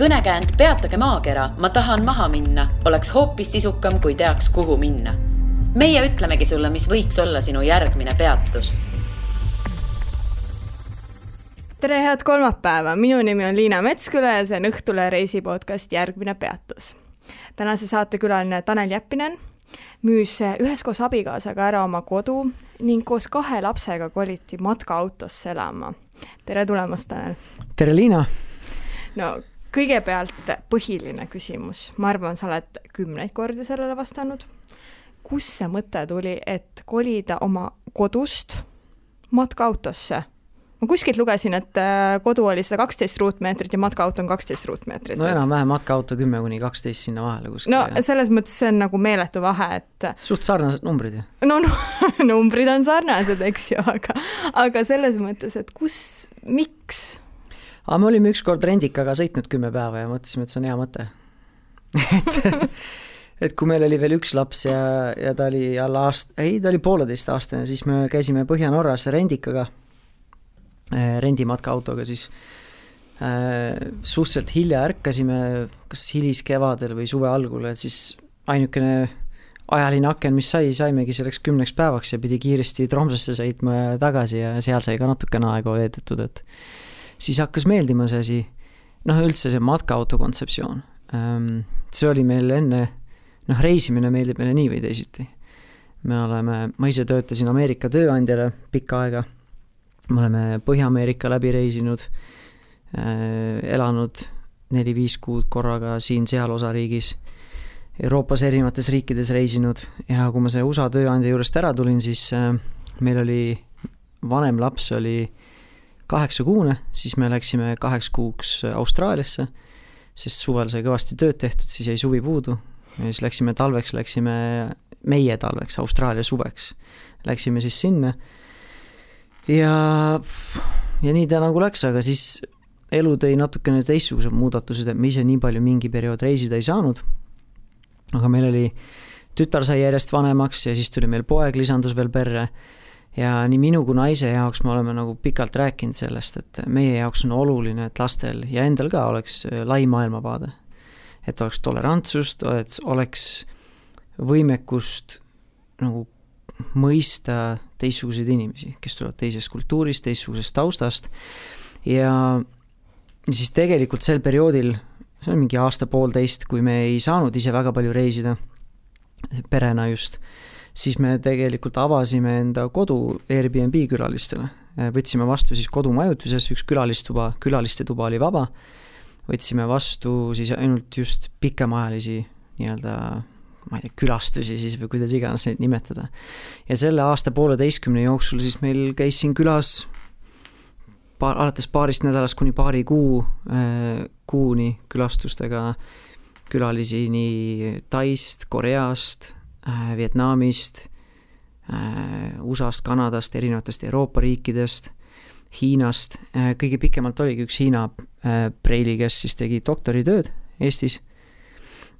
kõnekäänd Peatage maakera, ma tahan maha minna, oleks hoopis sisukam, kui teaks, kuhu minna. meie ütlemegi sulle, mis võiks olla sinu järgmine peatus tere, head kolmapäeva, minu nimi on Liina Metsküla ja see on Õhtule reisi podcast Järgmine peatus. tänase saate külaline Tanel Jeppinen müüs üheskoos abikaasaga ära oma kodu ning koos kahe lapsega koliti matkaautosse elama. tere tulemast, Tanel! tere, Liina! no kõigepealt põhiline küsimus, ma arvan, sa oled kümneid kordi sellele vastanud. kust see mõte tuli, et kolida oma kodust matkaautosse? ma kuskilt lugesin, et äh, kodu oli sada kaksteist ruutmeetrit ja matkaauto on kaksteist ruutmeetrit. no enam-vähem matkaauto kümme kuni kaksteist sinna vahele kuskil. no ja. selles mõttes see on nagu meeletu vahe, et. suht sarnased numbrid ju. no, no numbrid on sarnased, eks ju, aga, aga selles mõttes, et kus, miks? Aga me olime ükskord rendikaga sõitnud kümme päeva ja mõtlesime, et see on hea mõte. Et, et kui meil oli veel üks laps ja, ja ta oli alla aast-, ei, ta oli pooleteistaastane, siis me käisime Põhja-Norras rendikaga Äh, rendimatkaautoga, siis. Äh, suhteliselt hilja ärkasime, kas hiliskevadel või suve algul, et siis ainukene ajaline aken, mis sai, saimegi selleks kümneks päevaks ja pidi kiiresti Tromsøsse sõitma ja tagasi ja seal sai ka natukene aega veedetud, et siis hakkas meeldima see asi, noh, üldse see matkaauto kontseptsioon. Ähm, see oli meil enne, noh, reisimine meeldib meile nii või teisiti. me oleme, ma ise töötasin Ameerika tööandjale pikka aega me oleme Põhja-Ameerika läbi reisinud äh,, elanud neli-viis kuud korraga siin-seal osariigis, Euroopas erinevates riikides reisinud ja kui ma see USA tööandja juurest ära tulin, siis äh, meil oli, vanem laps oli kaheksakuune, siis me läksime kaheks kuuks Austraaliasse, sest suvel sai kõvasti tööd tehtud, siis jäi suvi puudu ja siis läksime talveks, läksime meie talveks, Austraalia suveks. Läksime siis sinna ja, ja nii ta nagu läks, aga siis elu tõi natukene teistsugused muudatused, et me ise nii palju mingi periood reisida ei saanud. aga meil oli, tütar sai järjest vanemaks ja siis tuli meil poeg, lisandus veel perre. Ja nii minu kui naise jaoks me oleme nagu pikalt rääkinud sellest, et meie jaoks on oluline, et lastel ja endal ka oleks lai maailmavaade. et oleks tolerantsust, et oleks võimekust nagu mõista teistsuguseid inimesi, kes tulevad teisest kultuurist, teistsugusest taustast ja siis tegelikult sel perioodil, see on mingi aasta-poolteist, kui me ei saanud ise väga palju reisida, perena just, siis me tegelikult avasime enda kodu Airbnb külalistele. võtsime vastu siis kodumajutuses, üks külalistuba, külaliste tuba oli vaba, võtsime vastu siis ainult just pikemaajalisi nii-öelda ma ei tea, külastusi siis või kuidas iganes neid nimetada. ja selle aasta pooleteistkümne jooksul siis meil käis siin külas paar, alates paarist nädalast kuni paari kuu äh,, kuuni külastustega külalisi nii Taist, Koreast Vietnamist äh,, USA-st, Kanadast, erinevatest Euroopa riikidest, Hiinast. Äh,, kõige pikemalt oligi üks Hiina äh, preili, kes siis tegi doktoritööd Eestis.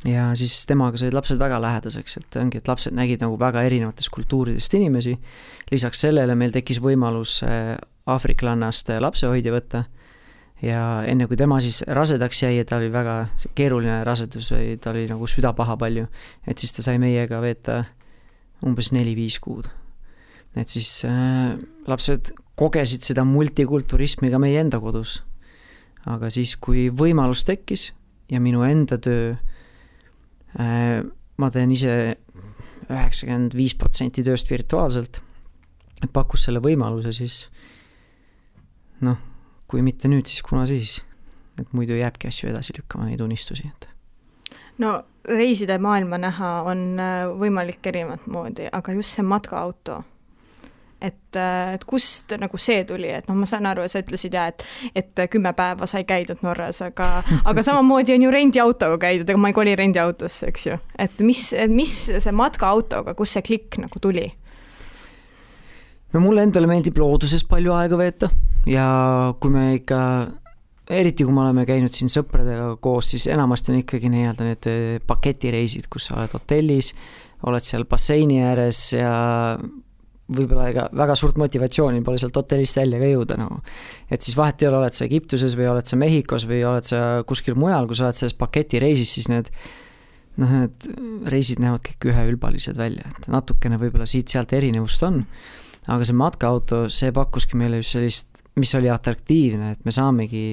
Ja siis temaga said lapsed väga lähedaseks, et ongi, et lapsed nägid nagu väga erinevatest kultuuridest inimesi. lisaks sellele meil tekkis võimalus äh, aafriklannast äh, lapsehoidja võtta ja enne kui tema siis rasedaks jäi ja ta oli väga keeruline rasedus või ta oli nagu süda paha palju, et siis ta sai meiega veeta umbes neli-viis kuud. et siis äh, lapsed kogesid seda multikulturismi ka meie enda kodus. aga siis, kui võimalus tekkis ja minu enda töö Äh, ma teen ise üheksakümmend viis protsenti tööst virtuaalselt, pakkus selle võimaluse, siis noh, kui mitte nüüd, siis kuna siis, et muidu jääbki asju edasi lükkama, neid unistusi, et no reisida ja maailma näha on äh, võimalik erinevat moodi, aga just see matkaauto et, äh, et kust nagu see tuli, et noh, ma saan aru, sa ütlesid ja et, et kümme päeva sai käidud Norras, aga, aga samamoodi on ju rendiautoga käidud, ega ma ei koli rendiautosse, eks ju. et mis, mis see matkaautoga, kust see klikk nagu tuli? No mulle endale meeldib looduses palju aega veeta ja kui me ikka eriti kui me oleme käinud siin sõpradega koos, siis enamasti on ikkagi nii-öelda need paketireisid, kus sa oled hotellis, oled seal basseini ääres ja võib-olla ega väga suurt motivatsiooni pole sealt hotellist välja ka jõuda nagu. et siis vahet ei ole, oled sa Egiptuses või oled sa Mehhikos või oled sa kuskil mujal, kui sa oled selles paketireisis, siis need noh, need reisid näevad kõik üheülbalised välja, et natukene võib-olla siit-sealt erinevust on, aga see matkaauto, see pakkuski meile just sellist, mis oli atraktiivne, et me saamegi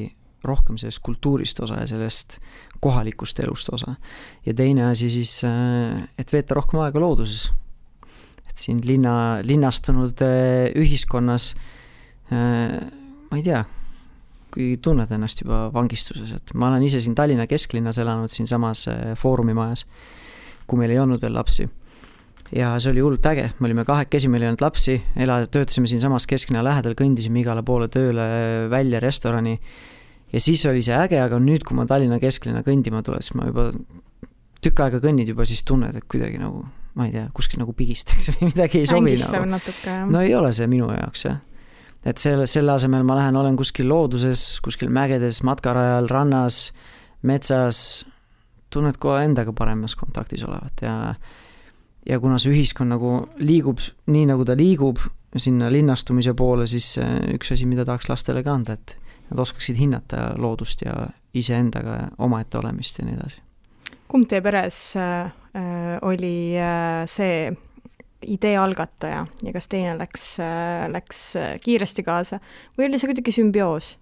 rohkem sellest kultuurist osa ja sellest kohalikust elust osa. ja teine asi siis, äh, et veeta rohkem aega looduses. et siin linna, linnastunud äh, ühiskonnas äh, ma ei tea, kui tunned ennast juba vangistuses, et ma olen ise siin Tallinna kesklinnas elanud siinsamas Foorumi majas, kui meil ei olnud veel lapsi. Ja see oli hullult äge, me olime kahekesi, meil ei olnud lapsi, ela-, töötasime siinsamas kesklinna lähedal, kõndisime igale poole tööle, välja restorani ja siis oli see äge, aga nüüd, kui ma Tallinna kesklinna kõndima tulen, siis ma juba tükk aega kõnnid juba, siis tunned, et kuidagi nagu ma ei tea, kuskil nagu pigistaks või midagi ei sobi nagu. natuke, jah. no ei ole see minu jaoks jah. et selle, selle asemel ma lähen, olen kuskil looduses, kuskil mägedes, matkarajal, rannas, metsas, tunned kohe endaga paremas kontaktis olevat ja ja kuna see ühiskond nagu liigub nii, nagu ta liigub sinna linnastumise poole, siis üks asi, mida tahaks lastele ka anda, et nad oskaksid hinnata loodust ja iseendaga omaette olemist ja nii edasi. kumb teie peres äh, oli äh, see idee algataja ja kas teine läks äh,, läks äh, kiiresti kaasa või oli see kuidagi sümbioos?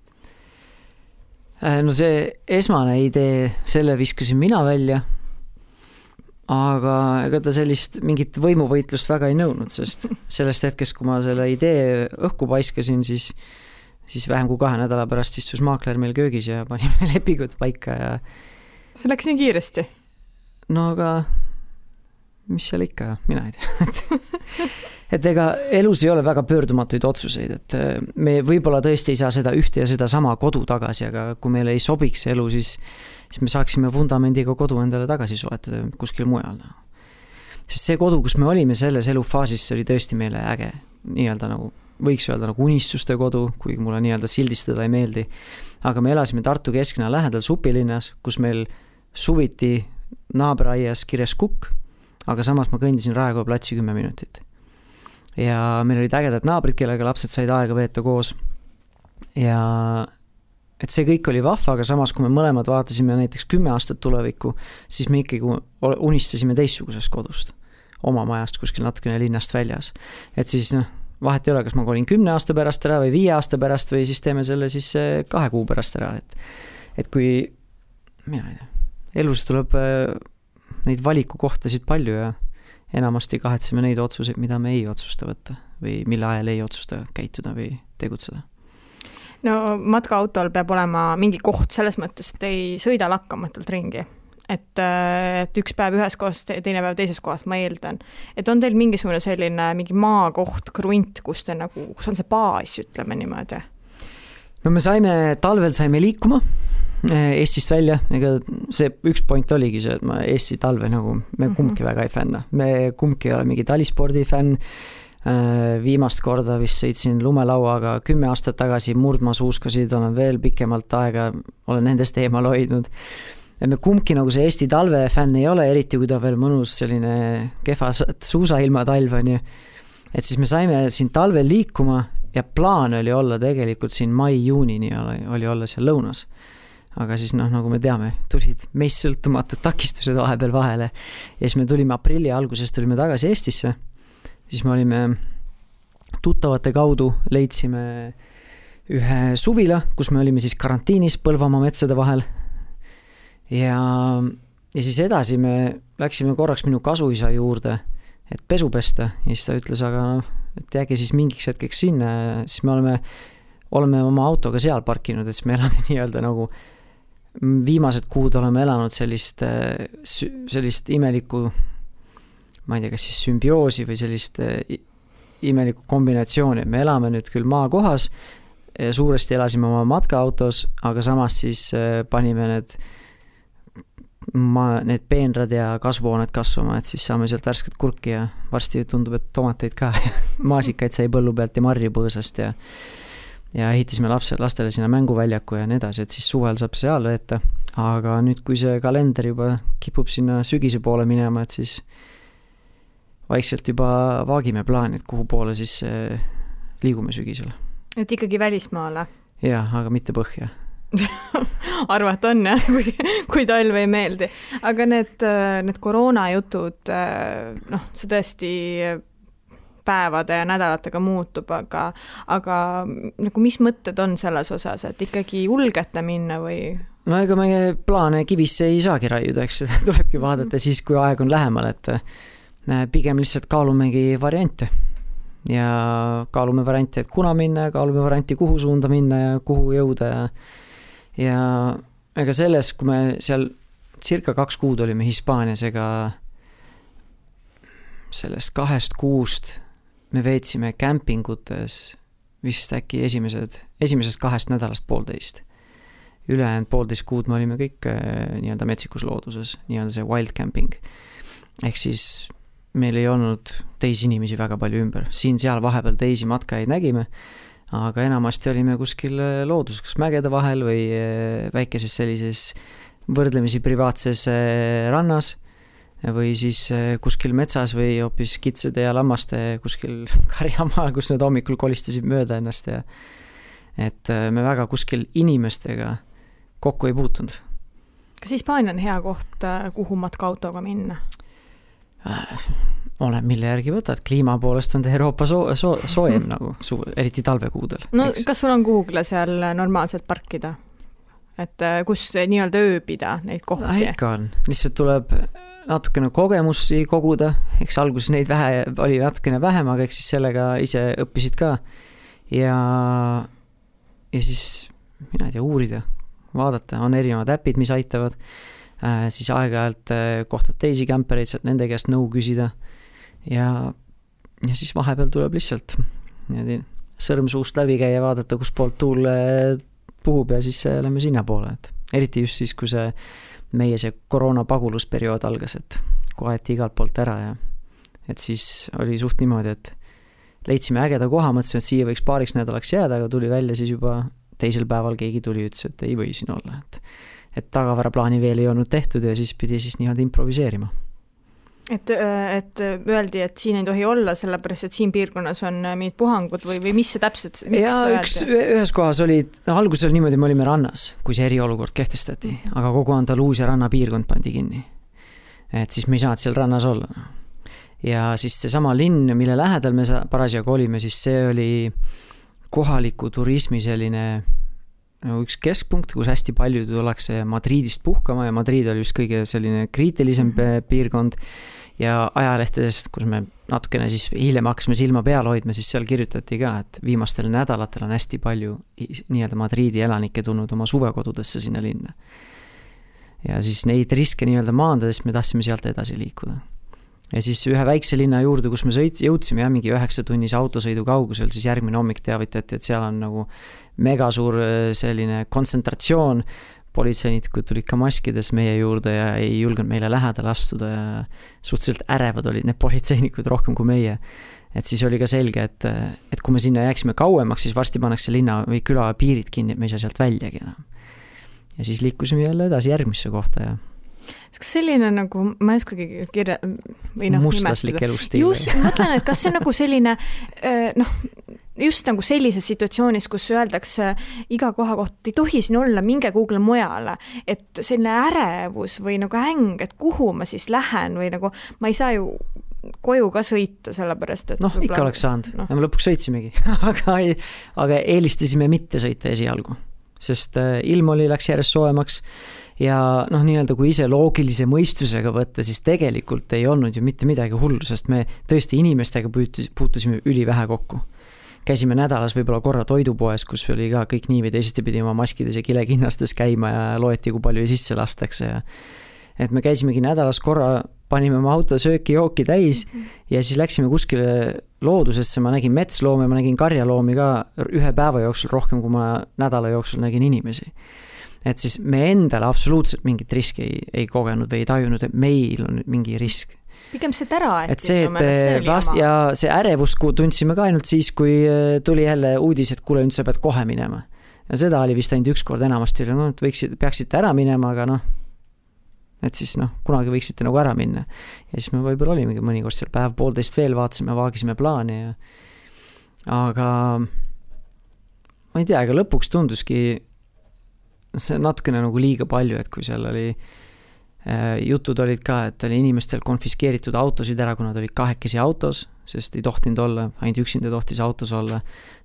Äh, no see esmane idee, selle viskasin mina välja, aga ega ta sellist mingit võimuvõitlust väga ei nõudnud, sest sellest hetkest, kui ma selle idee õhku paiskasin, siis siis vähem kui kahe nädala pärast istus maakler meil köögis ja panime lepingud paika ja see läks nii kiiresti? no aga mis seal ikka, mina ei tea et ega elus ei ole väga pöördumatuid otsuseid, et äh, me võib-olla tõesti ei saa seda ühte ja sedasama kodu tagasi, aga kui meile ei sobiks see elu, siis siis me saaksime vundamendiga kodu endale tagasi soetada kuskil mujal. Noh. sest see kodu, kus me olime selles elufaasis, see oli tõesti meile äge, nii-öelda nagu võiks öelda nagu unistuste kodu, kuigi mulle nii-öelda sildistada ei meeldi. aga me elasime Tartu kesklinna lähedal supilinnas, kus meil suviti naabriaias kirjas kukk, aga samas ma kõndisin Raekoja platsi kümme minutit. ja meil olid ägedad naabrid, kellega lapsed said aega veeta koos. ja et see kõik oli vahva, aga samas, kui me mõlemad vaatasime näiteks kümme aastat tulevikku, siis me ikkagi unistasime teistsugusest kodust, oma majast kuskil natukene linnast väljas. et siis noh vahet ei ole, kas ma kolin kümne aasta pärast ära või viie aasta pärast või siis teeme selle siis eh, kahe kuu pärast ära, et et kui, mina ei tea, elus tuleb eh, neid valikukohtasid palju ja enamasti kahetseme neid otsuseid, mida me ei otsusta võtta või mille ajal ei otsusta käituda või tegutseda no matkaautol peab olema mingi koht selles mõttes, et ei sõida lakkamatult ringi et, äh, et üks päev ühes kohas, teine päev teises kohas, ma eeldan. et on teil mingisugune selline mingi maakoht, krunt, kus te nagu, kus on see baas, ütleme niimoodi? no me saime, talvel saime liikuma Eestist välja, ega see üks point oligi see, et ma Eesti talve nagu, me mhm. kumbki mm -hmm. väga ei fänna, me kumbki ei ole mingi talispordi fänn äh, viimast korda vist sõitsin lumelauaga kümme aastat tagasi, murdmaasuuskasid olen veel pikemalt aega, olen nendest eemal hoidnud et me kumbki nagu see Eesti talve fänn ei ole, eriti kui ta veel mõnus selline kehva suusailma talv on ju. et siis me saime siin talvel liikuma ja plaan oli olla tegelikult siin mai-juunini oli, oli olla seal lõunas. Aga siis noh, nagu me teame, tulid meist sõltumatud takistused vahepeal vahele. Ja siis me tulime aprilli alguses tulime tagasi Eestisse. siis me olime tuttavate kaudu leidsime ühe suvila, kus me olime siis karantiinis Põlvamaa metsade vahel. Ja, ja siis edasi me läksime korraks minu kasuisa juurde, et pesu pesta. Ja siis ta ütles, aga noh, et jääge siis mingiks hetkeks sinna. Ja siis me oleme, oleme oma autoga seal parkinud, et siis me elame nii-öelda nagu viimased kuud oleme elanud sellist, sellist imelikku, ma ei tea, kas siis sümbioosi või sellist imelikku kombinatsiooni, et me elame nüüd küll maakohas, suuresti elasime oma matkaautos, aga samas siis panime need ma, need peenrad ja kasvuhooned kasvama, et siis saame sealt värsket kurki ja varsti tundub, et tomateid ka maasikaid sai põllu pealt ja marju põõsast ja ja ehitasime lapse, lastele sinna mänguväljaku ja nii edasi, et siis suvel saab seal veeta. aga nüüd, kui see kalender juba kipub sinna sügise poole minema, et siis vaikselt juba vaagime plaani, et kuhu poole siis äh, liigume sügisel. et ikkagi välismaale? jah, aga mitte põhja arvata on jah, kui, kui talv ei meeldi. aga need, need koroonajutud, noh, see tõesti päevade ja nädalatega muutub, aga, aga nagu mis mõtted on selles osas, et ikkagi julgete minna või? no ega meie plaane kivisse ei saagi raiuda, eks seda tulebki vaadata siis, kui aeg on lähemal, et äh, pigem lihtsalt kaalumegi variante. ja kaalume variante, et kuna minna ja kaalume varianti, kuhu suunda minna ja kuhu jõuda ja ja ega selles, kui me seal circa kaks kuud olime Hispaanias, ega sellest kahest kuust me veetsime kämpingutes vist äkki esimesed, esimesest kahest nädalast poolteist. ülejäänud poolteist kuud me olime kõik äh, nii-öelda metsikus looduses, nii-öelda see wild camping. ehk siis meil ei olnud teisi inimesi väga palju ümber, siin-seal vahepeal teisi matkajaid nägime aga enamasti olime kuskil äh, looduses, kas mägede vahel või äh, väikeses sellises võrdlemisi privaatses rannas või siis kuskil metsas või hoopis kitsede ja lammaste kuskil karjamaal, kus nad hommikul kolistasid mööda ennast ja et me väga kuskil inimestega kokku ei puutunud. kas Hispaania on hea koht, kuhu matkaautoga minna? oleneb, mille järgi võtad, kliima poolest on ta Euroopa soo-, soo-, soojem nagu su-, eriti talvekuudel. no eks. kas sul on kuhugi seal normaalselt parkida? et äh, kus nii-öelda ööbida neid kohti no,? ikka on, lihtsalt tuleb natukene kogemusi koguda, eks alguses neid vähe, oli natukene vähem, aga eks siis sellega ise õppisid ka. ja, ja siis mina ei tea, uurida, vaadata, on erinevad äpid, mis aitavad. Äh,, siis aeg-ajalt äh, kohtad teisi kämpereid, saad nende käest nõu küsida. Ja, ja siis vahepeal tuleb lihtsalt niimoodi sõrm suust läbi käia, vaadata, kustpoolt tuul äh, puhub ja siis äh, lähme sinnapoole, et eriti just siis, kui see meie see koroona pagulusperiood algas, et koeti igalt poolt ära ja et siis oli suht niimoodi, et leidsime ägeda koha, mõtlesime, et siia võiks paariks nädalaks jääda, aga tuli välja siis juba teisel päeval keegi tuli, ütles, et ei või siin olla, et et tagavaraplaani veel ei olnud tehtud ja siis pidi siis nii-öelda improviseerima et, et öeldi, et siin ei tohi olla, sellepärast et siin piirkonnas on mingid puhangud või, või mis see täpselt? jaa, üks, ühes kohas oli, no alguses oli niimoodi, me olime rannas, kui see eriolukord kehtestati, mhm. aga kogu Andaluusia rannapiirkond pandi kinni. et siis me ei saanud seal rannas olla. ja siis seesama linn, mille lähedal me parasjagu olime, siis see oli kohaliku turismi selline nagu üks keskpunkt, kus hästi palju tullakse Madridist puhkama ja Madrid oli just kõige selline kriitilisem mm -hmm. piirkond. Ja ajalehtedest, kus me natukene siis hiljem hakkasime silma peal hoidma, siis seal kirjutati ka, et viimastel nädalatel on hästi palju nii-öelda Madriidi elanikke tulnud oma suvekodudesse sinna linna. ja siis neid riske nii-öelda maandades me tahtsime sealt edasi liikuda ja siis ühe väikse linna juurde, kus me sõit-, jõudsime jah, mingi üheksatunnise autosõidu kaugusel, siis järgmine hommik teavitati, et seal on nagu megasuur äh, selline kontsentratsioon, politseinikud tulid ka maskides meie juurde ja ei julgenud meile lähedale astuda ja suhteliselt ärevad olid need politseinikud rohkem kui meie. et siis oli ka selge, et, et kui me sinna jääksime kauemaks, siis varsti pannakse linna või küla piirid kinni, et me ei saa sealt väljagi enam. ja siis liikusime jälle edasi järgmisse kohta ja kas selline nagu, ma ei oskagi kirja- või noh. mustlaslik elustiil. just, mõtlen, et kas see nagu selline äh, noh, just nagu sellises situatsioonis, kus öeldakse iga koha kohta, ei tohi siin olla, minge kuhugile mujale, et selline ärevus või nagu äng, et kuhu ma siis lähen või nagu ma ei saa ju koju ka sõita, sellepärast et noh, ikka oleks saanud. no., me lõpuks sõitsimegi. Aga ei, aga eelistasime mitte sõita esialgu, sest äh, ilm oli, läks järjest soojemaks. Ja noh, nii-öelda kui ise loogilise mõistusega võtta, siis tegelikult ei olnud ju mitte midagi hullu, sest me tõesti inimestega puutus, puutusime ülivähe kokku. Käisime nädalas võib-olla korra toidupoes, kus oli ka kõik nii või teisiti pidi oma maskides ja kilekinnastes käima ja loeti, kui palju sisse lastakse ja et me käisimegi nädalas korra, panime oma auto sööki-jooki täis mm -hmm. ja siis läksime kuskile loodusesse, ma nägin metsloome, ma nägin karjaloomi ka ühe päeva jooksul rohkem, kui ma nädala jooksul nägin inimesi et siis me endale absoluutselt mingit riski ei, ei kogenud või ei tajunud, et meil on mingi risk pigem see tära äkki. et see, et vast- ja see ärevust tundsime ka ainult siis, kui äh, tuli jälle uudis, et kuule, nüüd sa pead kohe minema. ja seda oli vist ainult üks kord, enamasti oli noh, et võiksid, peaksite ära minema, aga noh, et siis noh, kunagi võiksite nagu ära minna. ja siis me võib-olla olimegi mõnikord seal päev-poolteist veel, vaatasime, vaagisime plaani ja aga ma ei tea, ega lõpuks tunduski see natukene nagu liiga palju, et kui seal oli äh, jutud olid ka, et oli inimestel konfiskeeritud autosid ära, kui nad olid kahekesi autos, sest ei tohtinud olla, ainult üksinda tohtis autos olla.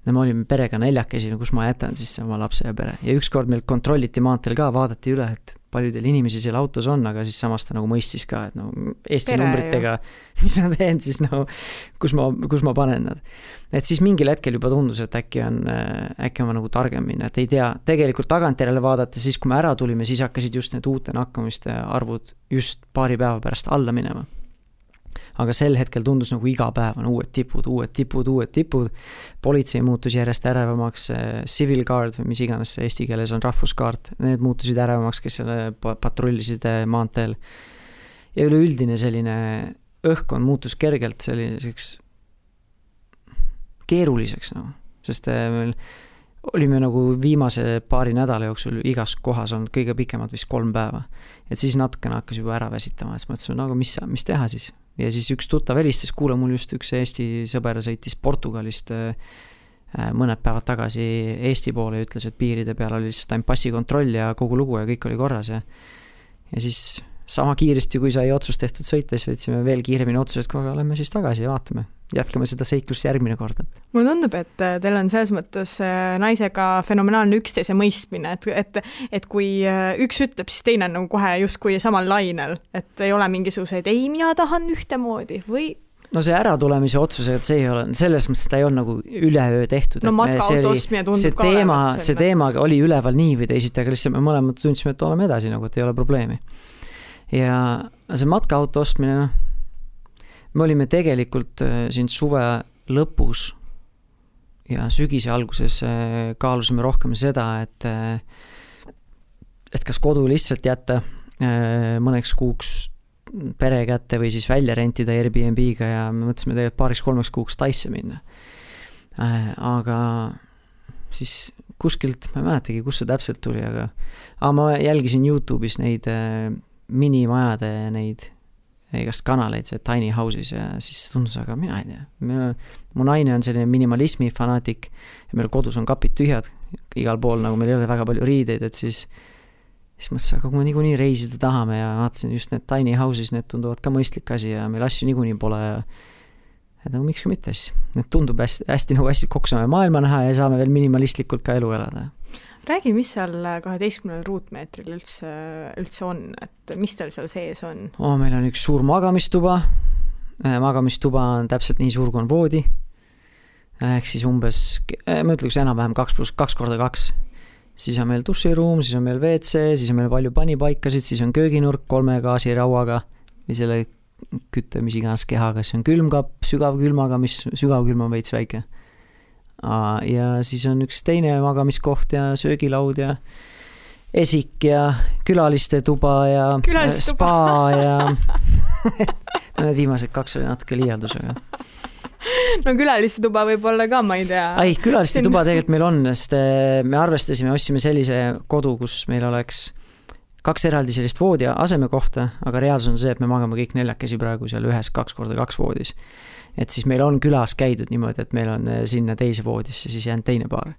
no me olime perega neljakesi, no kus ma jätan siis oma lapse ja pere ja ükskord meilt kontrolliti maanteel ka, vaadati üle, et palju teil inimesi seal autos on, aga siis samas ta nagu mõistis ka, et no Eesti Pere, numbritega, mis ma teen siis no, kus ma, kus ma panen nad. et siis mingil hetkel juba tundus, et äkki on, äkki on nagu targem minna, et ei tea, tegelikult tagantjärele vaadates, siis kui me ära tulime, siis hakkasid just need uute nakkamiste arvud just paari päeva pärast alla minema aga sel hetkel tundus nagu iga päev on uued tipud, uued tipud, uued tipud. politsei muutus järjest ärevamaks, civil guard või mis iganes see eesti keeles on, rahvuskaart, need muutusid ärevamaks, kes seal patrullisid eh, maanteel. ja üleüldine selline õhkkond muutus kergelt selliseks keeruliseks noh, sest meil olime nagu viimase paari nädala jooksul igas kohas olnud kõige pikemalt vist kolm päeva. et siis natukene hakkas juba ära väsitama, siis mõtlesime, no aga mis, mis teha siis ja siis üks tuttav helistas, kuule, mul just üks Eesti sõber sõitis Portugalist äh, äh, mõned päevad tagasi Eesti poole ja ütles, et piiride peal oli lihtsalt ainult passikontroll ja kogu lugu ja kõik oli korras ja ja siis sama kiiresti, kui sai otsus tehtud sõita, siis võtsime veel kiiremini otsuse, et kuule, lähme siis tagasi ja vaatame jätkame seda seiklust järgmine kord. Mulle tundub, et äh, teil on selles mõttes äh, naisega fenomenaalne üksteise mõistmine, et, et, et kui äh, üks ütleb, siis teine on nagu kohe justkui samal lainel, et ei ole mingisuguseid ei, mina tahan ühtemoodi või no see äratulemise otsusega, et see ei ole, selles mõttes ta ei olnud nagu üleöö tehtud. no matkaauto ostmine tundub see ka teema, see teema oli üleval nii või teisiti, aga lihtsalt me mõlemad tundsime, et oleme edasi nagu, et ei ole probleemi. ja see matkaauto ostmine, noh me olime tegelikult siin suve lõpus ja sügise alguses äh, kaalusime rohkem seda, et äh, et kas kodu lihtsalt jätta mõneks kuuks pere kätte või siis välja rentida Airbnb-ga ja me mõtlesime tegelikult paariks-kolmeks kuuks Taisse minna. aga siis kuskilt, ma ei mäletagi, kust see täpselt tuli, aga aga ma jälgisin Youtube'is neid minimajade neid igast kanaleid, see Tiny House'is ja siis tundus, aga mina ei tea, mu naine on selline minimalismi fanaatik ja meil kodus on kapid tühjad igal pool, nagu meil ei ole väga palju riideid, et siis siis mõtlesin, aga kui me niikuinii reisida tahame ja vaatasin just need tiny house'is, need tunduvad ka mõistlik asi ja meil asju niikuinii pole ja et nagu miks ka mitte siis, et tundub hästi, hästi nagu hästi kokku saame maailma näha ja saame veel minimalistlikult ka elu elada räägi, mis seal kaheteistkümnel ruutmeetril üldse, üldse on, et mis teil seal sees on oh,? meil on üks suur magamistuba, äh, magamistuba on täpselt nii suur, kui on voodi, ehk siis umbes, äh, ma ütleks enam-vähem kaks pluss kaks korda kaks. siis on meil duširuum, siis on meil WC, siis on meil palju panipaikasid, siis on kööginurk kolme gaasirauaga või selle kütte, mis iganes kehaga, siis on külmkapp sügavkülmaga, mis sügavkülm on veits väike ja siis on üks teine magamiskoht ja söögilaud ja esik ja külaliste tuba ja külaliste spa ja Need viimased kaks oli natuke liialdus, aga no külaliste tuba võib olla ka, ma ei tea. ei, külaliste tuba tegelikult meil on, sest eh, me arvestasime, ostsime sellise kodu, kus meil oleks kaks eraldi sellist voodi asemekohta, aga reaalsus on see, et me magame kõik neljakesi praegu seal ühes kaks korda kaks voodis et siis meil on külas käidud niimoodi, et meil on äh, sinna teise voodisse siis jäänud teine paar.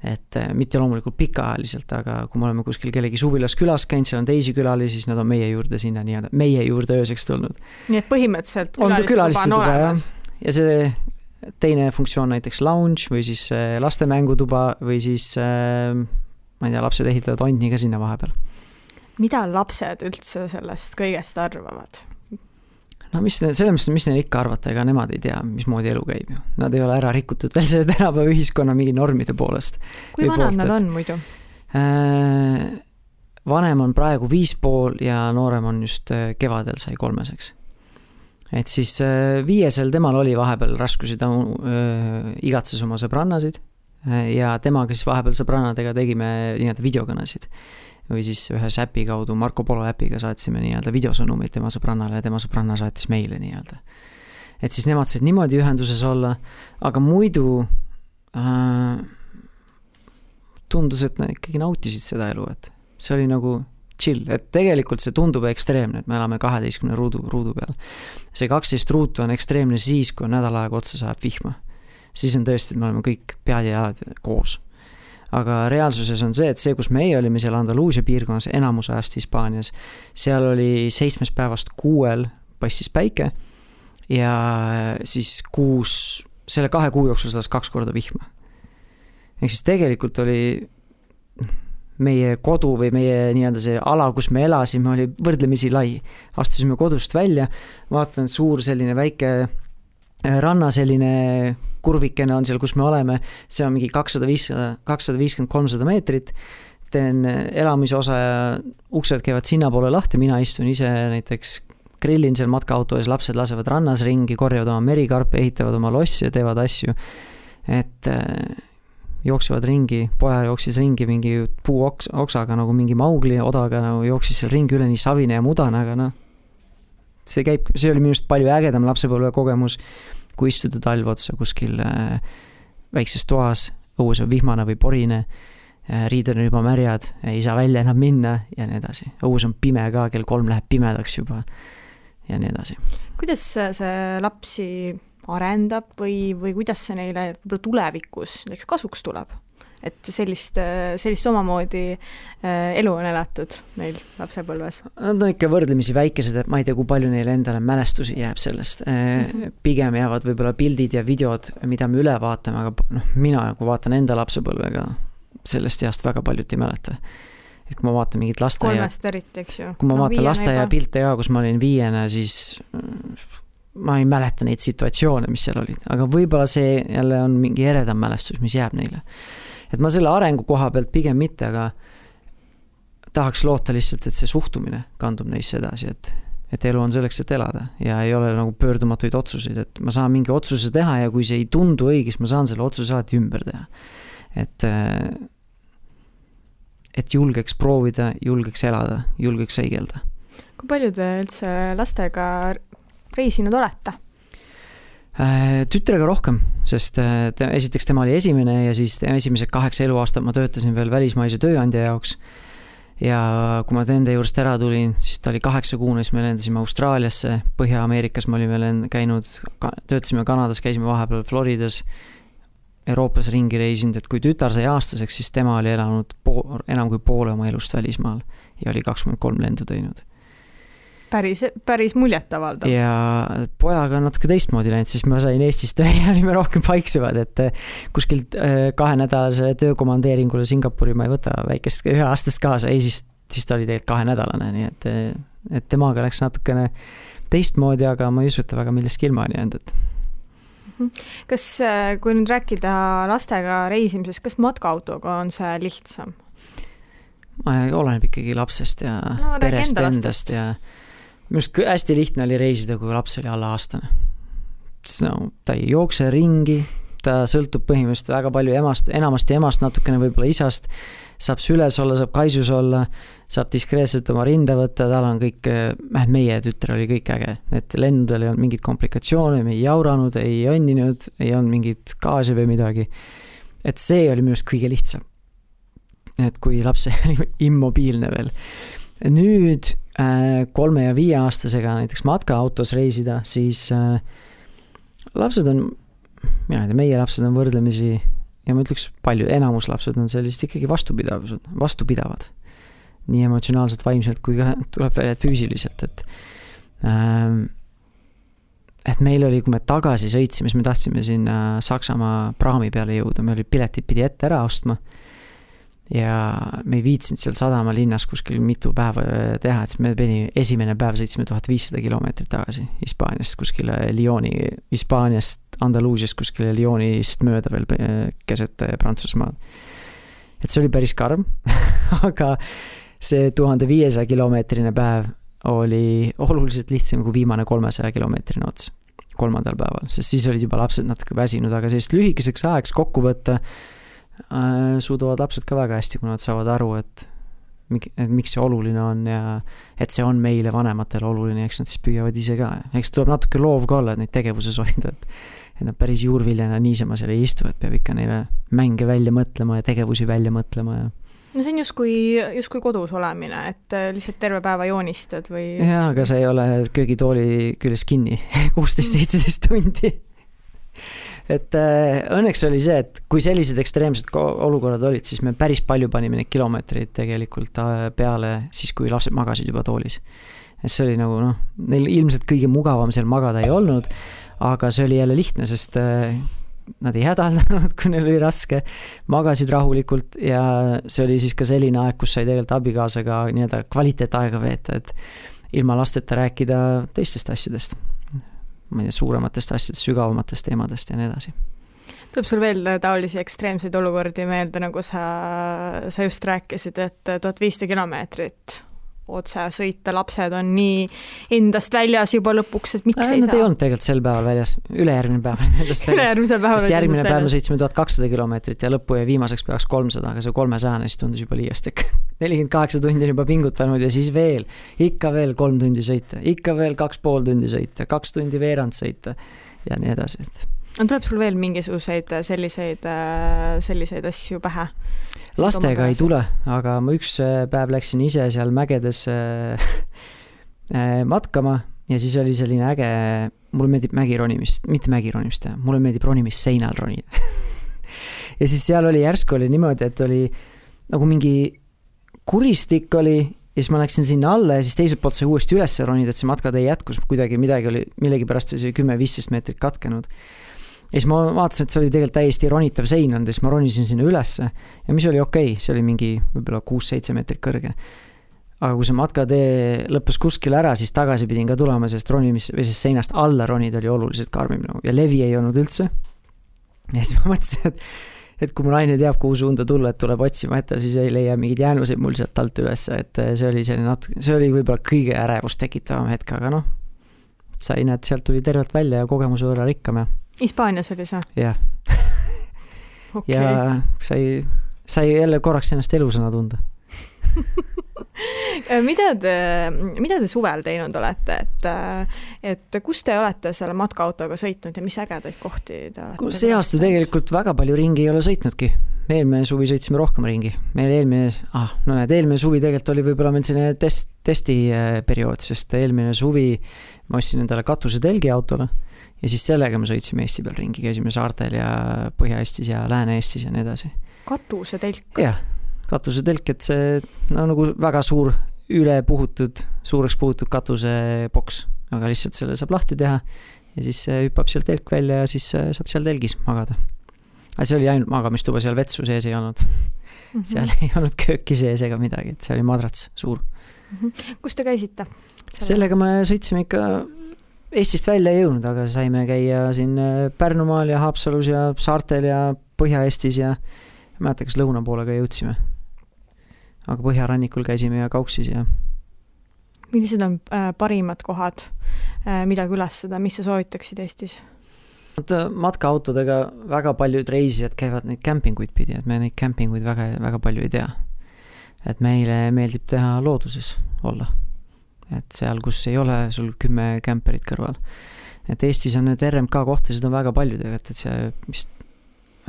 et äh, mitte loomulikult pikaajaliselt, aga kui me oleme kuskil kellegi suvilas külas käinud, seal on teisi külalisi, siis nad on meie juurde sinna nii-öelda, meie juurde ööseks tulnud. nii et põhimõtteliselt külaliste tuba on olemas? ja see teine funktsioon näiteks lounge või siis äh, laste mängutuba või siis ma ei tea, lapsed ehitavad onni ka sinna vahepeal. Mida lapsed üldse sellest kõigest arvavad? no mis, selles mõttes, mis neil ikka arvata, ega nemad ei tea, mismoodi elu käib ju. Nad ei ole ära rikutud veel selle tänapäeva ühiskonna mingi normide poolest. kui vanad nad on muidu äh,? vanem on praegu viis pool ja noorem on just äh, kevadel sai kolmeseks. et siis äh, viiesel temal oli vahepeal raskusi, ta äh, igatses oma sõbrannasid äh, ja temaga siis vahepeal sõbrannadega tegime nii-öelda videokõnesid või siis ühe äpi kaudu, Marco Polo äpiga saatsime nii-öelda videosõnumeid tema sõbrannale ja tema sõbranna saatis meile nii-öelda. et siis nemad said niimoodi ühenduses olla, aga muidu äh, tundus, et nad ikkagi nautisid seda elu, et see oli nagu chill, et tegelikult see tundub ekstreemne, et me elame kaheteistkümne ruudu, ruudu peal. see kaksteist ruutu on ekstreemne siis, kui nädal aega otsa sajab vihma. siis on tõesti, et me oleme kõik pead ja jalad koos. Aga reaalsuses on see, et see, kus meie olime seal Andaluusia piirkonnas enamus ajast Hispaanias, seal oli seitsmest päevast kuuel paistis päike ja siis kuus, selle kahe kuu jooksul sadas kaks korda vihma. ehk siis tegelikult oli meie kodu või meie nii-öelda see ala, kus me elasime, oli võrdlemisi lai. astusime kodust välja, vaatan, suur selline väike äh, ranna selline kurvikene on seal, kus me oleme, see on mingi kakssada viissada, kakssada viiskümmend, kolmsada meetrit. teen äh, elamisosa ja uksed käivad sinnapoole lahti, mina istun ise näiteks grillin seal matkaauto ees, lapsed lasevad rannas ringi, korjavad oma merikarpe, ehitavad oma lossi ja teevad asju. et äh, jooksevad ringi, poja jooksis ringi mingi puuoks, oksaga nagu mingi Maugli odaga nagu jooksis seal ringi üleni savine ja mudane, aga noh. see käib, see oli minu arust palju ägedam lapsepõlvekogemus, kui istuda talv otsa kuskil äh, väikses toas, õues on vihmane või porine äh,. riided on juba märjad, ei saa välja enam minna ja nii edasi. õues on pime ka, kell kolm läheb pimedaks juba ja nii edasi. kuidas see lapsi arendab või, või kuidas see neile võib-olla tulevikus näiteks kasuks tuleb? Et sellist, sellist omamoodi äh, elu on elatud neil lapsepõlves? Nad on ikka võrdlemisi väikesed, et ma ei tea, kui palju neile endale mälestusi jääb sellest mm. -hmm. pigem jäävad võib-olla pildid ja videod, mida me üle vaatame, aga noh, mina, kui vaatan enda lapsepõlvega, sellest east väga paljut ei mäleta et kui ma vaatan mingit lasteaia. kolmest eriti, eks ju. kui ma no, vaatan lasteaia pilte ka, kus ma olin viiene, siis ma ei mäleta neid situatsioone, mis seal olid, aga võib-olla see jälle on mingi eredam mälestus, mis jääb neile. Et ma selle arengu koha pealt pigem mitte, aga tahaks loota lihtsalt, et see suhtumine kandub neisse edasi, et, et elu on selleks, et elada ja ei ole nagu pöördumatuid otsuseid, et ma saan mingi otsuse teha ja kui see ei tundu õige, siis ma saan selle otsuse alati ümber teha. et, et julgeks proovida, julgeks elada, julgeks heigelda. kui palju te üldse lastega reisinud olete? Äh, tütrega rohkem, sest äh, te, esiteks tema oli esimene ja siis esimesed kaheksa eluaastat ma töötasin veel välismaise tööandja jaoks. ja kui ma nende juurest ära tulin, siis ta oli kaheksakuune, siis me lendasime Austraaliasse, Põhja-Ameerikas me olime käinud, töötasime Kanadas, käisime vahepeal Floridas. Euroopas ringi reisinud, et kui tütar sai aastaseks, siis tema oli elanud pool, enam kui poole oma elust välismaal ja oli kakskümmend kolm lendu teinud päris, päris muljetavaldav. ja pojaga on natuke teistmoodi läinud, siis ma sain Eestis töö ja olime rohkem paiksevad, et eh, kuskilt eh, kahenädalase töökomandeeringule Singapuri ma ei võta väikest üheaastast kaasa, ei siis, siis ta oli tegelikult kahenädalane, nii et, eh, et temaga läks natukene teistmoodi, aga ma ei usu, et ta väga millestki ilma on jäänud, et mhm. kas, kui nüüd rääkida lastega reisimisest, kas matkaautoga on see lihtsam? oleneb ikkagi lapsest ja no, perest endast ja minu arust hästi lihtne oli reisida, kui laps oli alla aastane. no ta ei jookse ringi, ta sõltub põhimõtteliselt väga palju emast, enamasti emast, natukene võib-olla isast, saab süles olla, saab kaisus olla, saab diskreetselt oma rinda võtta, tal on kõik, äh, meie tütre oli kõik äge, et lendudel ei olnud mingeid komplikatsioone, me ei jauranud, ei jonninud, ei olnud mingit gaasi või midagi. et see oli minu arust kõige lihtsam. et kui laps oli immobiilne veel. nüüd kolme ja viieaastasega näiteks matkaautos reisida, siis äh, lapsed on, mina ei tea, meie lapsed on võrdlemisi ja ma ütleks palju, enamus lapsed on sellised ikkagi vastupidavused, vastupidavad. nii emotsionaalselt, vaimselt kui ka tuleb välja, et füüsiliselt, et ähm, et meil oli, kui me tagasi sõitsime, siis me tahtsime sinna Saksamaa praami peale jõuda, me oli piletid pidi ette ära ostma ja me ei viitsinud seal sadamalinnas kuskil mitu päeva äh, teha, et siis me pidime, esimene päev sõitsime tuhat viissada kilomeetrit tagasi Hispaaniast kuskile Lyoni, Hispaaniast, Andaluusiast kuskile Lyonist mööda veel äh, keset äh, Prantsusmaad. et see oli päris karm aga see tuhande viiesaja kilomeetrine päev oli oluliselt lihtsam kui viimane kolmesaja kilomeetrine ots kolmandal päeval, sest siis olid juba lapsed natuke väsinud, aga sellist lühikeseks ajaks kokku võtta suudavad lapsed ka väga hästi, kui nad saavad aru, et et miks see oluline on ja et see on meile, vanematele oluline, eks nad siis püüavad ise ka, eks tuleb natuke loov ka olla, et neid tegevuses hoida, et et nad päris juurviljana niisama seal ei istu, et peab ikka neile mänge välja mõtlema ja tegevusi välja mõtlema ja no see on justkui, justkui kodus olemine, et äh, lihtsalt terve päeva joonistad või? jaa, aga sa ei ole köögitooli küljes kinni kuusteist, seitseteist tundi et äh, õnneks oli see, et kui sellised ekstreemsed olukorrad olid, siis me päris palju panime neid kilomeetreid tegelikult äh, peale siis, kui lapsed magasid juba toolis. et see oli nagu noh, neil ilmselt kõige mugavam seal magada ei olnud, aga see oli jälle lihtne, sest äh, nad ei hädaldanud, kui neil oli raske, magasid rahulikult ja see oli siis ka selline aeg, kus sai tegelikult abikaasaga nii-öelda kvaliteetaega veeta, et ilma lasteta rääkida teistest asjadest. Ma ei tea, suurematest asjadest, sügavamatest teemadest ja nii edasi. Tuleb sul veel taolisi ekstreemseid olukordi meelde, nagu sa, sa just rääkisid, et tuhat viissada kilomeetrit otse sõita, lapsed on nii endast väljas juba lõpuks, et miks äh, ei nad saa? ei olnud tegelikult sel päeval väljas, ülejärgmine päev endast väljas. ülejärgmisel päeval. sest järgmine päev me sõitsime tuhat kakssada kilomeetrit ja lõppu jäi viimaseks päevaks kolmsada, aga see kolmesajane siis tundus juba liiastik. nelikümmend kaheksa tundi on juba pingutanud ja siis veel, ikka veel kolm tundi sõita, ikka veel kaks pool tundi sõita, kaks tundi veerand sõita ja nii edasi, et on, tuleb sul veel mingisuguseid selliseid, selliseid asju pähe? lastega ei tule, aga ma üks äh, päev läksin ise seal mägedes äh, äh, matkama ja siis oli selline äge, mulle meeldib mägironimist, mitte mägironimist teha, mulle meeldib ronimist seinal ronida ja siis seal oli järsku oli niimoodi, et oli nagu mingi kuristik oli ja siis ma läksin sinna alla ja siis teiselt poolt sai uuesti üles ronida, et see matkatee jätkus kuidagi, midagi oli, millegipärast see kümme-viisteist meetrit katkenud ja siis ma vaatasin, et see oli tegelikult täiesti ronitav sein olnud ja siis ma ronisin sinna ülesse ja mis oli okei okay,, see oli mingi võib-olla kuus-seitse meetrit kõrge. aga kui see matkatee lõppes kuskil ära, siis tagasi pidin ka tulema, sest ronimis, või siis seinast alla ronida oli oluliselt karmim nagu ja levi ei olnud üldse. ja siis ma mõtlesin, et, et kui mu naine teab, kuhu suunda tulla, et tuleb otsima ette, siis ei leia mingeid jäänuseid mul sealt alt ülesse, et see oli selline natuke, see oli võib-olla kõige ärevust tekitavam hetk, aga noh, sai, näed, sealt tuli tervelt välja ja kogemuse võrra rikkam ja Hispaanias oli see? jah. Ja sai, sai jälle korraks ennast elusana tunda mida te, mida te suvel teinud olete, et, et kus te olete selle matkaautoga sõitnud ja mis ägedaid kohti te olete? see aasta tegelikult väga palju ringi ei ole sõitnudki. eelmine suvi sõitsime rohkem ringi. meil eelmine, ah, no näed, eelmine suvi tegelikult oli võib-olla meil selline test, testiperiood, sest eelmine suvi ma ostsin endale katusetelgi autole ja siis sellega me sõitsime Eesti peal ringi, käisime saartel ja Põhja-Eestis ja Lääne-Eestis ja nii edasi. katusetelk? jah, katusetelk, et see no nagu väga suur, ülepuhutud, suureks puhutud katuseboks, aga lihtsalt selle saab lahti teha ja siis hüppab sealt telk välja ja siis saab seal telgis magada. aga see oli ainult magamistuba, seal vetsu sees ei olnud mm. -hmm. seal ei olnud kööki sees ega midagi, et see oli madrats, suur mm. -hmm. kus te käisite? sellega me sõitsime ikka Eestist välja ei jõudnud, aga saime käia siin äh, Pärnumaal ja Haapsalus ja saartel ja Põhja-Eestis ja ei mäleta, kas lõuna poole ka jõudsime. Aga põhjarannikul käisime ja Kauksis ja. millised on äh, parimad kohad äh,, mida külastada, mis sa soovitaksid Eestis? vaata matkaautodega väga paljud reisijad käivad neid kämpinguid pidi, et me neid kämpinguid väga, väga palju ei tea. et meile meeldib teha looduses olla et seal, kus ei ole sul kümme kämperit kõrval. et Eestis on need RMK kohtasid on väga palju tegelikult, et see vist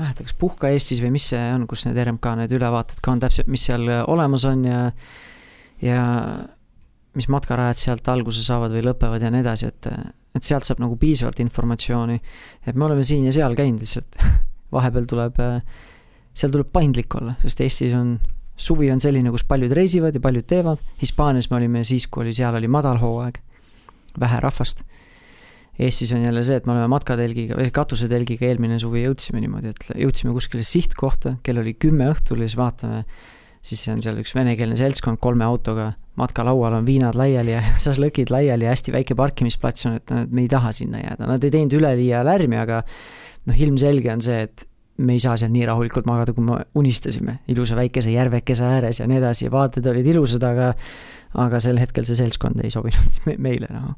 ma ei mäleta, kas Puhka Eestis või mis see on, kus need RMK need ülevaated ka on täpselt, mis seal olemas on ja ja mis matkarajad sealt alguse saavad või lõpevad ja nii edasi, et, et sealt saab nagu piisavalt informatsiooni. et me oleme siin ja seal käinud lihtsalt vahepeal tuleb, seal tuleb paindlik olla, sest Eestis on suvi on selline, kus paljud reisivad ja paljud teevad, Hispaanias me olime siis, kui oli, seal oli madalhooaeg, vähe rahvast. Eestis on jälle see, et me oleme matkatelgiga või katusetelgiga eelmine suvi jõudsime niimoodi, et jõudsime kuskile sihtkohta, kell oli kümme õhtul ja siis vaatame, siis on seal üks venekeelne seltskond kolme autoga, matkalaual on viinad laiali ja šašlõkid laiali ja hästi väike parkimisplats on, et me ei taha sinna jääda, nad ei teinud üleliia lärmi, aga noh, ilmselge on see, et me ei saa seal nii rahulikult magada, kui me unistasime, ilusa väikese järvekese ääres ja nii edasi ja vaated olid ilusad, aga aga sel hetkel see seltskond ei sobinud me, meile nagu.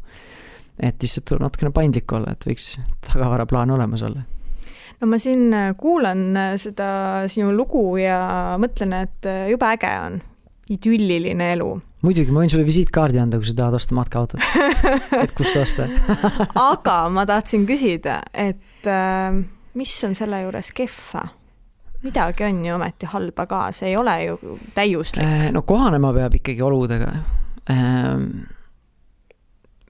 Et lihtsalt tuleb natukene paindlik olla, et võiks tagavaraplaan olemas olla no ma siin äh, kuulan äh, seda sinu lugu ja mõtlen, et äh, jube äge on, idülliline elu. muidugi, ma võin sulle visiitkaardi anda, kui sa tahad osta matkaautot et kust osta aga ma tahtsin küsida, et mis on selle juures kehva? midagi on ju ometi halba ka, see ei ole ju täiuslik. No kohanema peab ikkagi oludega.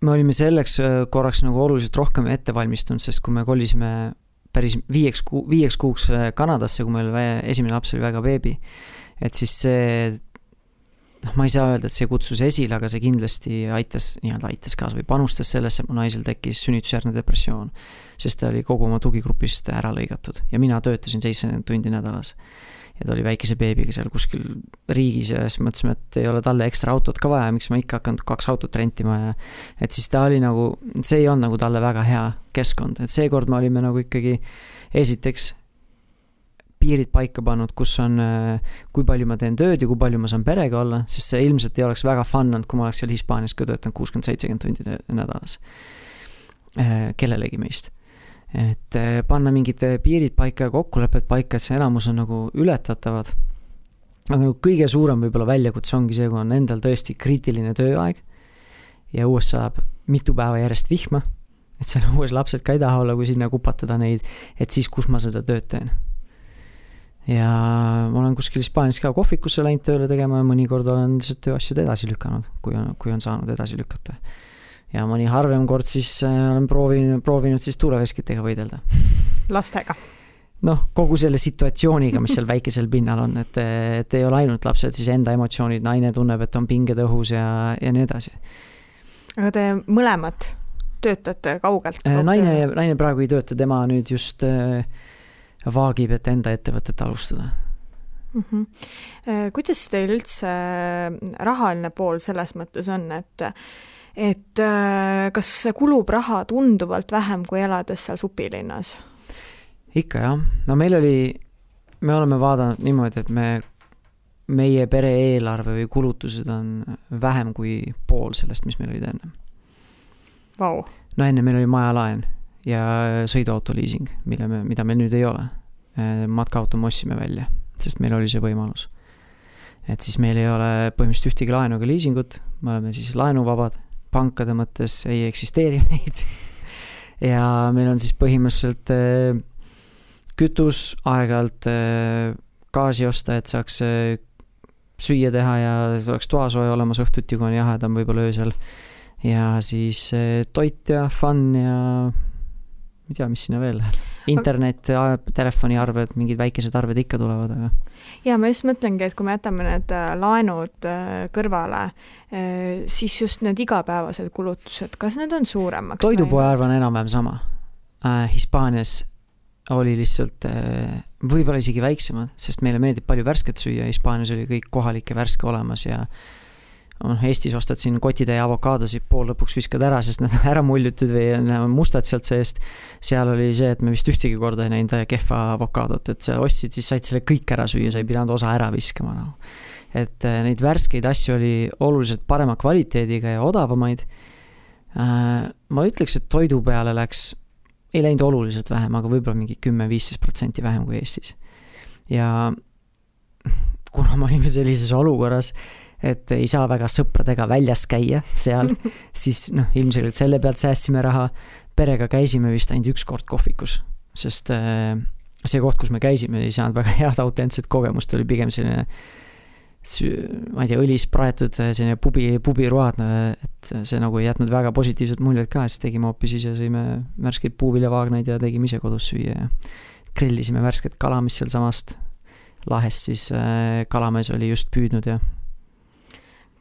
Me olime selleks äh, korraks nagu oluliselt rohkem ette valmistunud, sest kui me kolisime päris viieks kuu, viieks kuuks Kanadasse, kui meil esimene laps oli väga beebi, et siis see noh, ma ei saa öelda, et see kutsus esile, aga see kindlasti aitas, nii-öelda aitas kaasa või panustas sellesse, et mu naisel tekkis sünnitusjärgne depressioon. sest ta oli kogu oma tugigrupist ära lõigatud ja mina töötasin seitsekümmend tundi nädalas. Ja ta oli väikese beebiga seal kuskil riigis ja siis mõtlesime, et ei ole talle ekstra autot ka vaja, miks ma ikka hakanud kaks autot rentima ja et siis ta oli nagu, see ei olnud nagu talle väga hea keskkond, et seekord me olime nagu ikkagi esiteks piirid paika pannud, kus on, äh, kui palju ma teen tööd ja kui palju ma saan perega olla, sest see ilmselt ei oleks väga fun olnud, kui ma oleks seal Hispaanias ka töötanud kuuskümmend, seitsekümmend tundi nädalas. Äh, kellelegi meist. Et äh, panna mingid piirid paika ja kokkulepped paika, et see enamus on nagu ületatavad. aga nagu kõige suurem võib-olla väljakutse ongi see, kui on endal tõesti kriitiline tööaeg ja õues sajab mitu päeva järjest vihma, et seal õues lapsed ka ei taha olla, kui sinna kupatada neid, et siis, kus ma seda tööd teen ja ma olen kuskil Hispaanias ka kohvikusse läinud tööle tegema ja mõnikord olen lihtsalt tööasjad edasi lükanud, kui on, kui on saanud edasi lükata. Ja mõni harvem kord siis äh, olen proovinud, proovinud siis tuuleveskitega võidelda. lastega? noh, kogu selle situatsiooniga, mis seal väikesel pinnal on, et, et ei ole ainult lapsed, siis enda emotsioonid, naine tunneb, et on pinged õhus ja, ja nii edasi. aga te mõlemad töötate kaugelt? Äh, naine, naine praegu ei tööta, tema nüüd just äh, vaagib, et enda ettevõtet alustada mm. -hmm. kuidas teil üldse rahaline pool selles mõttes on, et et äh, kas kulub raha tunduvalt vähem kui elades seal supilinnas? ikka jah, no meil oli, me oleme vaadanud niimoodi, et me, meie pere eelarve või kulutused on vähem kui pool sellest, mis meil olid enne wow.. no enne meil oli majalaen ja sõiduauto liising, mille me, mida meil nüüd ei ole. Äh, matkaauto me ostsime välja, sest meil oli see võimalus. et siis meil ei ole põhimõtteliselt ühtegi laenu ega liisingut, me oleme siis laenuvabad, pankade mõttes ei eksisteeri neid ja meil on siis põhimõtteliselt äh, kütus, aeg-ajalt äh, gaasi osta, et saaks süüa teha ja oleks toasoe olemas õhtuti, kui on jahedam võib-olla öösel. ja siis toit ja fun ja ei tea, mis sinna veel läheb. internet, telefoniarved, mingid väikesed arved ikka tulevad, aga. ja ma just mõtlengi, et kui me jätame need äh, laenud äh, kõrvale, äh, siis just need igapäevased kulutused, kas need on suuremaks toidupoe arv on enam-vähem sama. Hispaanias oli lihtsalt võib-olla isegi väiksemad, sest meile meeldib palju värsket süüa, Hispaanias oli kõik kohalik ja värske olemas ja noh, Eestis ostad siin kotitäie avokaadosid, pool lõpuks viskad ära, sest nad on ära muljutud või on mustad sealt seest. seal oli see, et me vist ühtegi korda ei näinud kehva avokaadot, et sa ostsid, siis said selle kõik ära süüa, sa ei pidanud osa ära viskama, noh. et äh, neid värskeid asju oli oluliselt parema kvaliteediga ja odavamaid. Äh, ma ütleks, et toidu peale läks, ei läinud oluliselt vähem, aga võib-olla mingi kümme-viisteist protsenti vähem kui Eestis. ja kuna me olime sellises olukorras, et ei saa väga sõpradega väljas käia seal, siis noh, ilmselgelt selle pealt säästsime raha. perega käisime vist ainult üks kord kohvikus, sest äh, see koht, kus me käisime, ei saanud väga head autentset kogemust, oli pigem selline ma ei tea, õlis praetud äh, selline pubi, pubiroad, et see nagu ei jätnud väga positiivset muljet ka, siis tegime hoopis ise, sõime värskeid puuviljavaagneid ja tegime ise kodus süüa ja grillisime värsket kala, mis sealsamast lahest siis äh, kalamees oli just püüdnud ja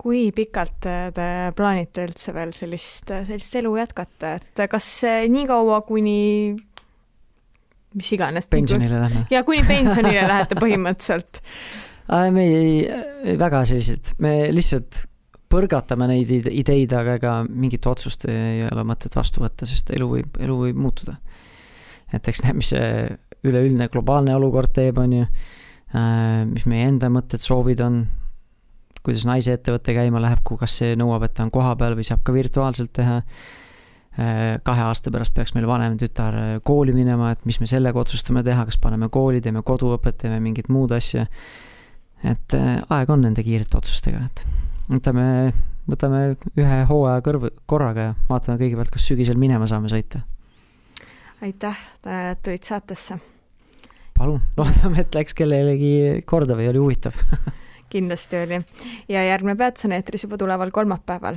kui pikalt te plaanite üldse veel sellist, sellist elu jätkata, et kas nii kaua, kuni mis iganes. pensionile lähme. ja kuni pensionile lähete põhimõtteliselt me ei, ei, väga sellised, me lihtsalt põrgatame neid ideid, aga ega mingit otsust ei ole mõtet vastu võtta, sest elu võib, elu võib muutuda. et eks näeb, mis see üleüldine globaalne olukord teeb, on ju, äh, mis meie enda mõtted, soovid on kuidas naise ettevõte käima läheb, kas see nõuab, et ta on kohapeal või saab ka virtuaalselt teha. Äh, kahe aasta pärast peaks meil vanem tütar äh, kooli minema, et mis me sellega otsustame teha, kas paneme kooli, teeme koduõpet, teeme mingit muud asja. et äh, aeg on nende kiirete otsustega, et võtame, võtame ühe hooaja kõrv, korraga ja vaatame kõigepealt, kas sügisel minema saame sõita. aitäh, et tulid saatesse palun, loodame, et läks kellelegi korda või oli huvitav kindlasti oli. ja järgmine peatus on eetris juba tuleval kolmapäeval.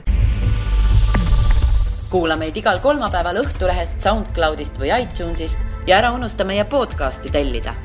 kuula meid igal kolmapäeval Õhtulehest, SoundCloudist või iTunesist ja ära unusta meie podcasti tellida